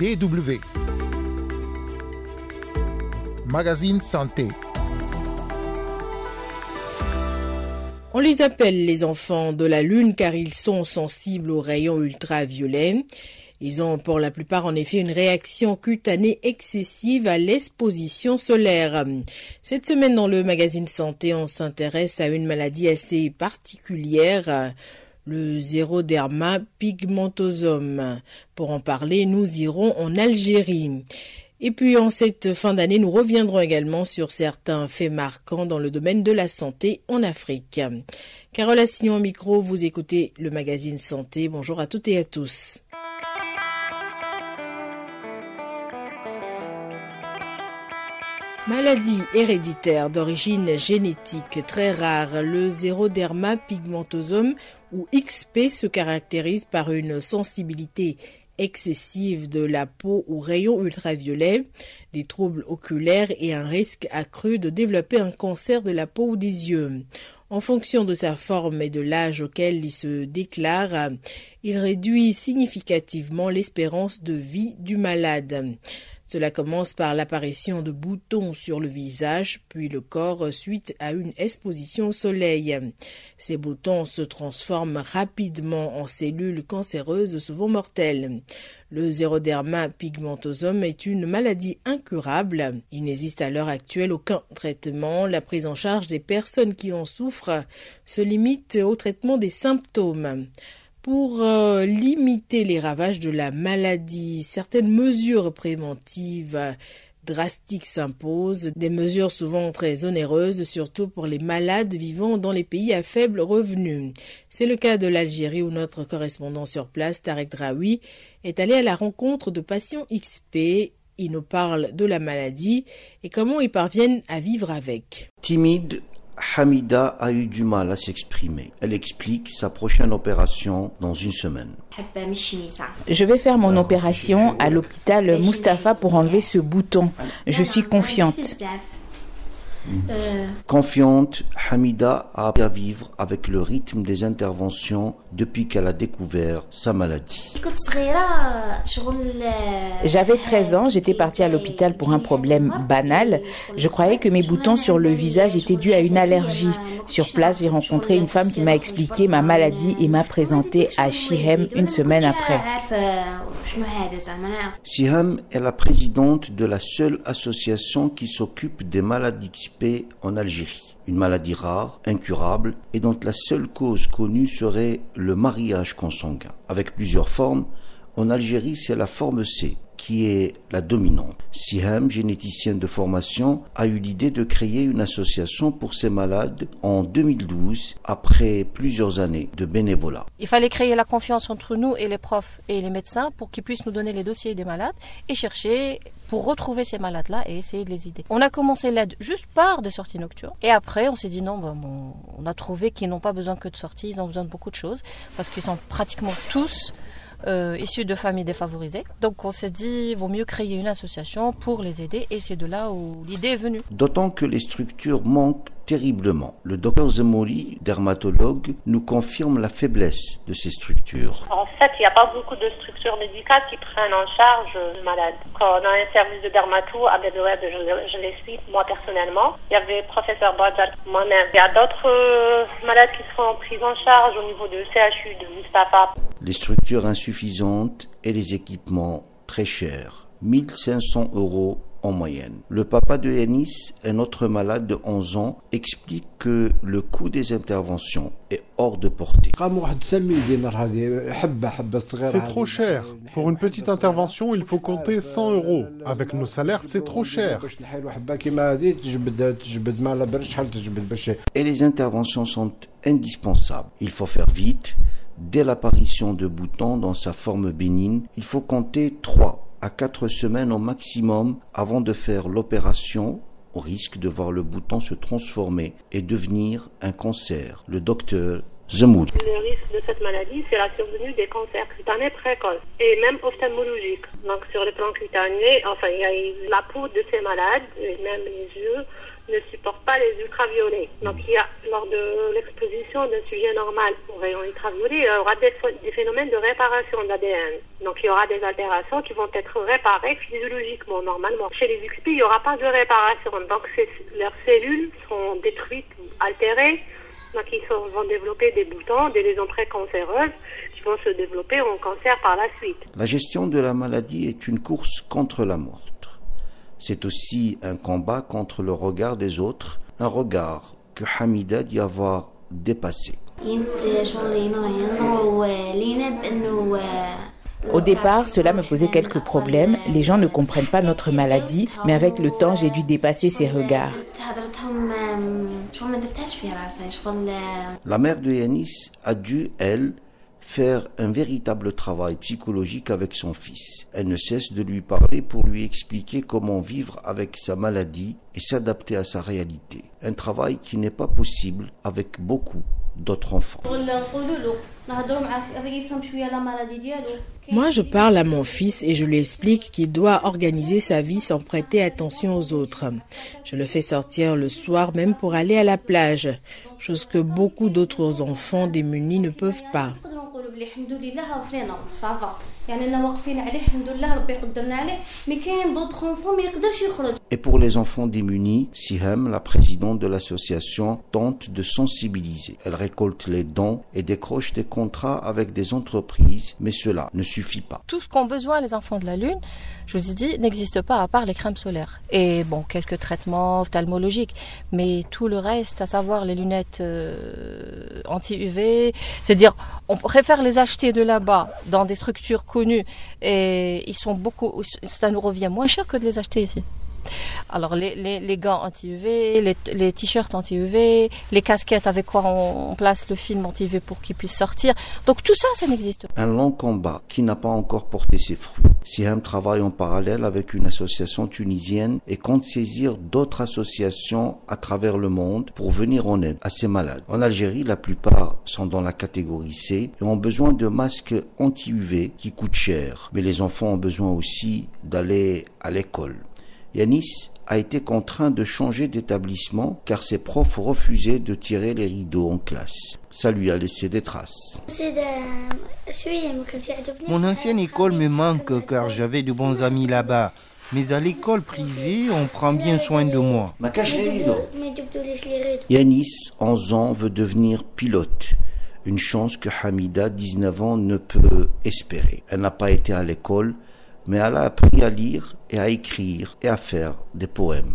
BW. Magazine Santé. On les appelle les enfants de la Lune car ils sont sensibles aux rayons ultraviolets. Ils ont pour la plupart en effet une réaction cutanée excessive à l'exposition solaire. Cette semaine dans le magazine Santé, on s'intéresse à une maladie assez particulière, le zéroderma pigmentosum. Pour en parler, nous irons en Algérie. Et puis en cette fin d'année, nous reviendrons également sur certains faits marquants dans le domaine de la santé en Afrique. Carole Assignon au micro, vous écoutez le magazine Santé. Bonjour à toutes et à tous. Maladie héréditaire d'origine génétique très rare, le zéroderma pigmentosum ou XP se caractérise par une sensibilité excessive de la peau aux rayons ultraviolets, des troubles oculaires et un risque accru de développer un cancer de la peau ou des yeux. En fonction de sa forme et de l'âge auquel il se déclare, il réduit significativement l'espérance de vie du malade. Cela commence par l'apparition de boutons sur le visage, puis le corps suite à une exposition au soleil. Ces boutons se transforment rapidement en cellules cancéreuses souvent mortelles. Le zéroderma pigmentosum est une maladie incurable. Il n'existe à l'heure actuelle aucun traitement. La prise en charge des personnes qui en souffrent se limite au traitement des symptômes. Pour euh, limiter les ravages de la maladie, certaines mesures préventives drastiques s'imposent, des mesures souvent très onéreuses, surtout pour les malades vivant dans les pays à faible revenu. C'est le cas de l'Algérie où notre correspondant sur place, Tarek Draoui, est allé à la rencontre de patients XP. Il nous parle de la maladie et comment ils parviennent à vivre avec. Timide, Hamida a eu du mal à s'exprimer. Elle explique sa prochaine opération dans une semaine. Je vais faire mon opération à l'hôpital Mustapha pour enlever ce bouton. Je suis confiante. Euh, Confiante, Hamida a appris à vivre avec le rythme des interventions depuis qu'elle a découvert sa maladie. J'avais 13 ans, j'étais partie à l'hôpital pour un problème banal. Je croyais que mes boutons sur le visage étaient dus à une allergie. Sur place, j'ai rencontré une femme qui m'a expliqué ma maladie et m'a présenté à Shihem une semaine après. Shihem est la présidente de la seule association qui s'occupe des maladies En Algérie. Une maladie rare, incurable et dont la seule cause connue serait le mariage consanguin. Avec plusieurs formes, en Algérie c'est la forme C, qui est la dominante. Siham, généticien de formation, a eu l'idée de créer une association pour ces malades en 2012, après plusieurs années de bénévolat. Il fallait créer la confiance entre nous et les profs et les médecins pour qu'ils puissent nous donner les dossiers des malades et chercher pour retrouver ces malades-là et essayer de les aider. On a commencé l'aide juste par des sorties nocturnes. Et après, on s'est dit non, ben, on a trouvé qu'ils n'ont pas besoin que de sorties, ils ont besoin de beaucoup de choses parce qu'ils sont pratiquement tous euh, issus de familles défavorisées. Donc on s'est dit, vaut mieux créer une association pour les aider et c'est de là où l'idée est venue. D'autant que les structures manquent terriblement. Le docteur Zemoli, dermatologue, nous confirme la faiblesse de ces structures. En fait, il n'y a pas beaucoup de structures médicales qui prennent en charge le malade. Quand on a un service de dermato à Bedoued, je, je les suis moi personnellement. Il y avait le professeur Bajal, moi-même. Il y a d'autres euh, malades qui seront pris en charge au niveau de CHU, de Mustafa. Les structures insuffisantes et les équipements très chers. 1500 euros en moyenne. Le papa de Yanis, un autre malade de 11 ans, explique que le coût des interventions est hors de portée. C'est trop cher. Pour une petite intervention, il faut compter 100 euros. Avec nos salaires, c'est trop cher. Et les interventions sont indispensables. Il faut faire vite. Dès l'apparition de boutons dans sa forme bénigne, il faut compter 3 à 4 semaines au maximum avant de faire l'opération au risque de voir le bouton se transformer et devenir un cancer. Le docteur Zemoud. Le risque de cette maladie, c'est la survenue des cancers cutanés précoces et même ophtalmologiques. Donc sur le plan cutané, enfin, il y a la peau de ces malades, et même les yeux, ne supportent pas les ultraviolets. Donc, lors de l'exposition d'un sujet normal aux rayons ultraviolets, il y aura des, phénomènes de réparation de l'ADN. Donc, il y aura des altérations qui vont être réparées physiologiquement, normalement. Chez les XP, il n'y aura pas de réparation. Donc, leurs cellules seront détruites, altérées. Donc, ils vont développer des boutons, des lésions précancéreuses qui vont se développer en cancer par la suite. La gestion de la maladie est une course contre la mort. C'est aussi un combat contre le regard des autres, un regard que Hamida dit avoir dépassé. Au départ, cela me posait quelques problèmes. Les gens ne comprennent pas notre maladie, mais avec le temps, j'ai dû dépasser ces regards. La mère de Yanis a dû, elle, faire un véritable travail psychologique avec son fils. Elle ne cesse de lui parler pour lui expliquer comment vivre avec sa maladie et s'adapter à sa réalité. Un travail qui n'est pas possible avec beaucoup d'autres enfants. Moi, je parle à mon fils et je lui explique qu'il doit organiser sa vie sans prêter attention aux autres. Je le fais sortir le soir même pour aller à la plage, chose que beaucoup d'autres enfants démunis ne peuvent pas. Et pour les enfants démunis, Sihem, la présidente de l'association, tente de sensibiliser. Elle récolte les dons et décroche des contrats avec des entreprises, mais cela ne suffit pas. Tout ce qu'ont besoin les enfants de la Lune, je vous ai dit, n'existe pas à part les crèmes solaires. Et bon, quelques traitements ophtalmologiques, mais tout le reste, à savoir les lunettes euh, anti-UV, c'est-à-dire on préfère les acheter de là-bas dans des structures connues et ils sont beaucoup, ça nous revient moins cher que de les acheter ici. Alors les, gants anti-UV, les, t-shirts anti-UV, les casquettes avec quoi on, place le film anti-UV pour qu'il puisse sortir. Donc tout ça, ça n'existe pas. Un long combat qui n'a pas encore porté ses fruits. Siam travaille en parallèle avec une association tunisienne et compte saisir d'autres associations à travers le monde pour venir en aide à ces malades. En Algérie, la plupart sont dans la catégorie C et ont besoin de masques anti-UV qui coûtent cher. Mais les enfants ont besoin aussi d'aller à l'école. Yanis a été contraint de changer d'établissement car ses profs refusaient de tirer les rideaux en classe. Ça lui a laissé des traces. Mon ancienne école me manque car j'avais de bons amis là-bas. Mais à l'école privée, on prend bien soin de moi. Yanis, 11 ans, veut devenir pilote. Une chance que Hamida, 19 ans, ne peut espérer. Elle n'a pas été à l'école, mais elle a appris à lire et à écrire et à faire des poèmes.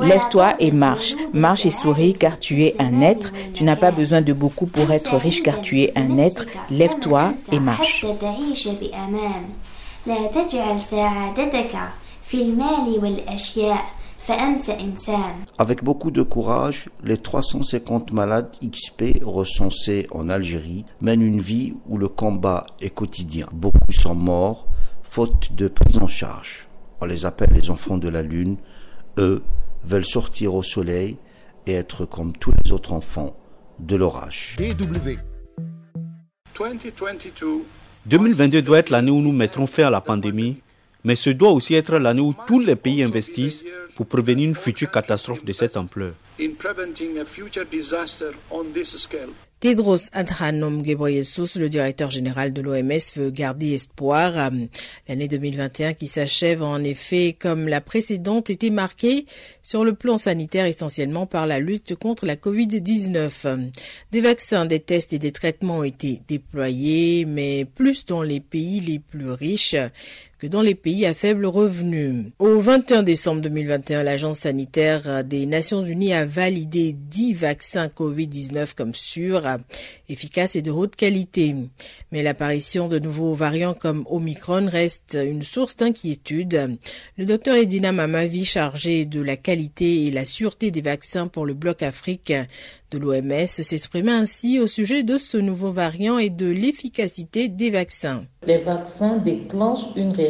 Lève-toi et marche. Marche et souris car tu es un être. Tu n'as pas besoin de beaucoup pour être riche car tu es un être. Lève-toi et marche. Avec beaucoup de courage, les 350 malades XP recensés en Algérie mènent une vie où le combat est quotidien. Beaucoup sont morts, faute de prise en charge. On les appelle les enfants de la Lune. Eux veulent sortir au soleil et être comme tous les autres enfants de l'orage. 2022 doit être l'année où nous mettrons fin à la pandémie, mais ce doit aussi être l'année où tous les pays investissent pour prévenir une future catastrophe de cette ampleur. Tedros Adhanom Ghebreyesus, le directeur général de l'OMS, veut garder espoir. L'année 2021 qui s'achève en effet comme la précédente était marquée sur le plan sanitaire essentiellement par la lutte contre la Covid-19. Des vaccins, des tests et des traitements ont été déployés, mais plus dans les pays les plus riches dans les pays à faible revenu. Au 21 décembre 2021, l'Agence sanitaire des Nations Unies a validé 10 vaccins Covid-19 comme sûrs, efficaces et de haute qualité. Mais l'apparition de nouveaux variants comme Omicron reste une source d'inquiétude. Le docteur Edina Mamavi, chargé de la qualité et la sûreté des vaccins pour le bloc Afrique de l'OMS, s'exprimait ainsi au sujet de ce nouveau variant et de l'efficacité des vaccins. Les vaccins déclenchent une réaction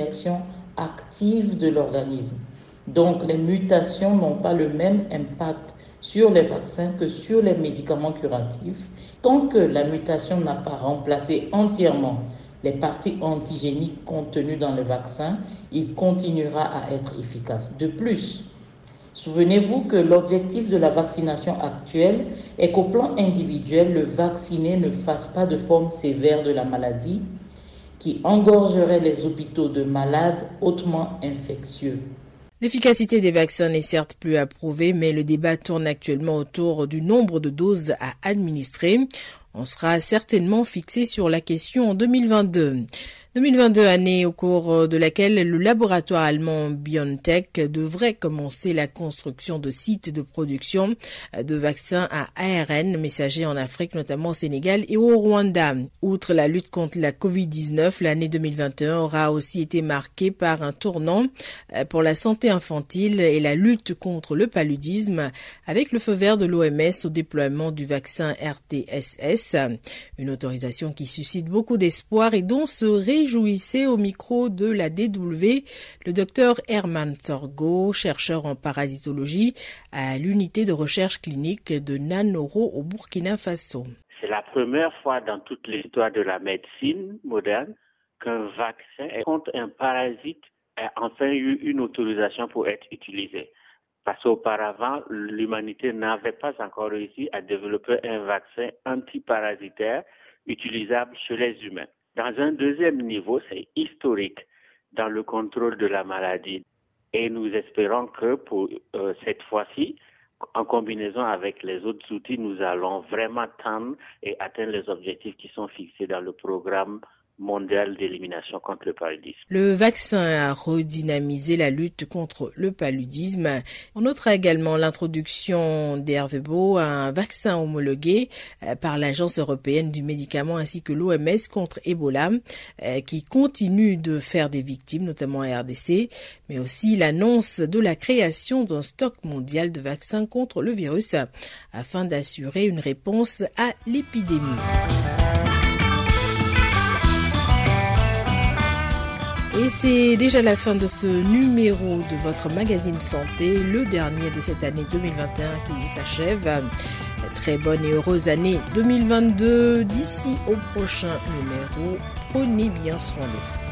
active de l'organisme. Donc les mutations n'ont pas le même impact sur les vaccins que sur les médicaments curatifs tant que la mutation n'a pas remplacé entièrement les parties antigéniques contenues dans le vaccin, il continuera à être efficace. De plus, souvenez-vous que l'objectif de la vaccination actuelle est qu'au plan individuel, le vacciné ne fasse pas de forme sévère de la maladie qui engorgerait les hôpitaux de malades hautement infectieux. L'efficacité des vaccins n'est certes plus approuvée, mais le débat tourne actuellement autour du nombre de doses à administrer. On sera certainement fixé sur la question en 2022. 2022 année au cours de laquelle le laboratoire allemand BioNTech devrait commencer la construction de sites de production de vaccins à ARN messagers en Afrique, notamment au Sénégal et au Rwanda. Outre la lutte contre la COVID-19, l'année 2021 aura aussi été marquée par un tournant pour la santé infantile et la lutte contre le paludisme avec le feu vert de l'OMS au déploiement du vaccin RTSS, une autorisation qui suscite beaucoup d'espoir et dont se réjouissait au micro de la DW le docteur Herman Torgo, chercheur en parasitologie à l'unité de recherche clinique de Nanoro au Burkina Faso. C'est la première fois dans toute l'histoire de la médecine moderne qu'un vaccin contre un parasite a enfin eu une autorisation pour être utilisé. Parce qu'auparavant, l'humanité n'avait pas encore réussi à développer un vaccin antiparasitaire utilisable chez les humains. Dans un deuxième niveau, c'est historique dans le contrôle de la maladie. Et nous espérons que pour euh, cette fois-ci, en combinaison avec les autres outils, nous allons vraiment tendre et atteindre les objectifs qui sont fixés dans le programme d'élimination contre le paludisme. Le vaccin a redynamisé la lutte contre le paludisme. On notera également l'introduction d'Hervebo, un vaccin homologué euh, par l'Agence européenne du médicament ainsi que l'OMS contre Ebola, euh, qui continue de faire des victimes, notamment en RDC, mais aussi l'annonce de la création d'un stock mondial de vaccins contre le virus afin d'assurer une réponse à l'épidémie. Et c'est déjà la fin de ce numéro de votre magazine santé, le dernier de cette année 2021 qui s'achève. Très bonne et heureuse année 2022. D'ici au prochain numéro, prenez bien soin de vous.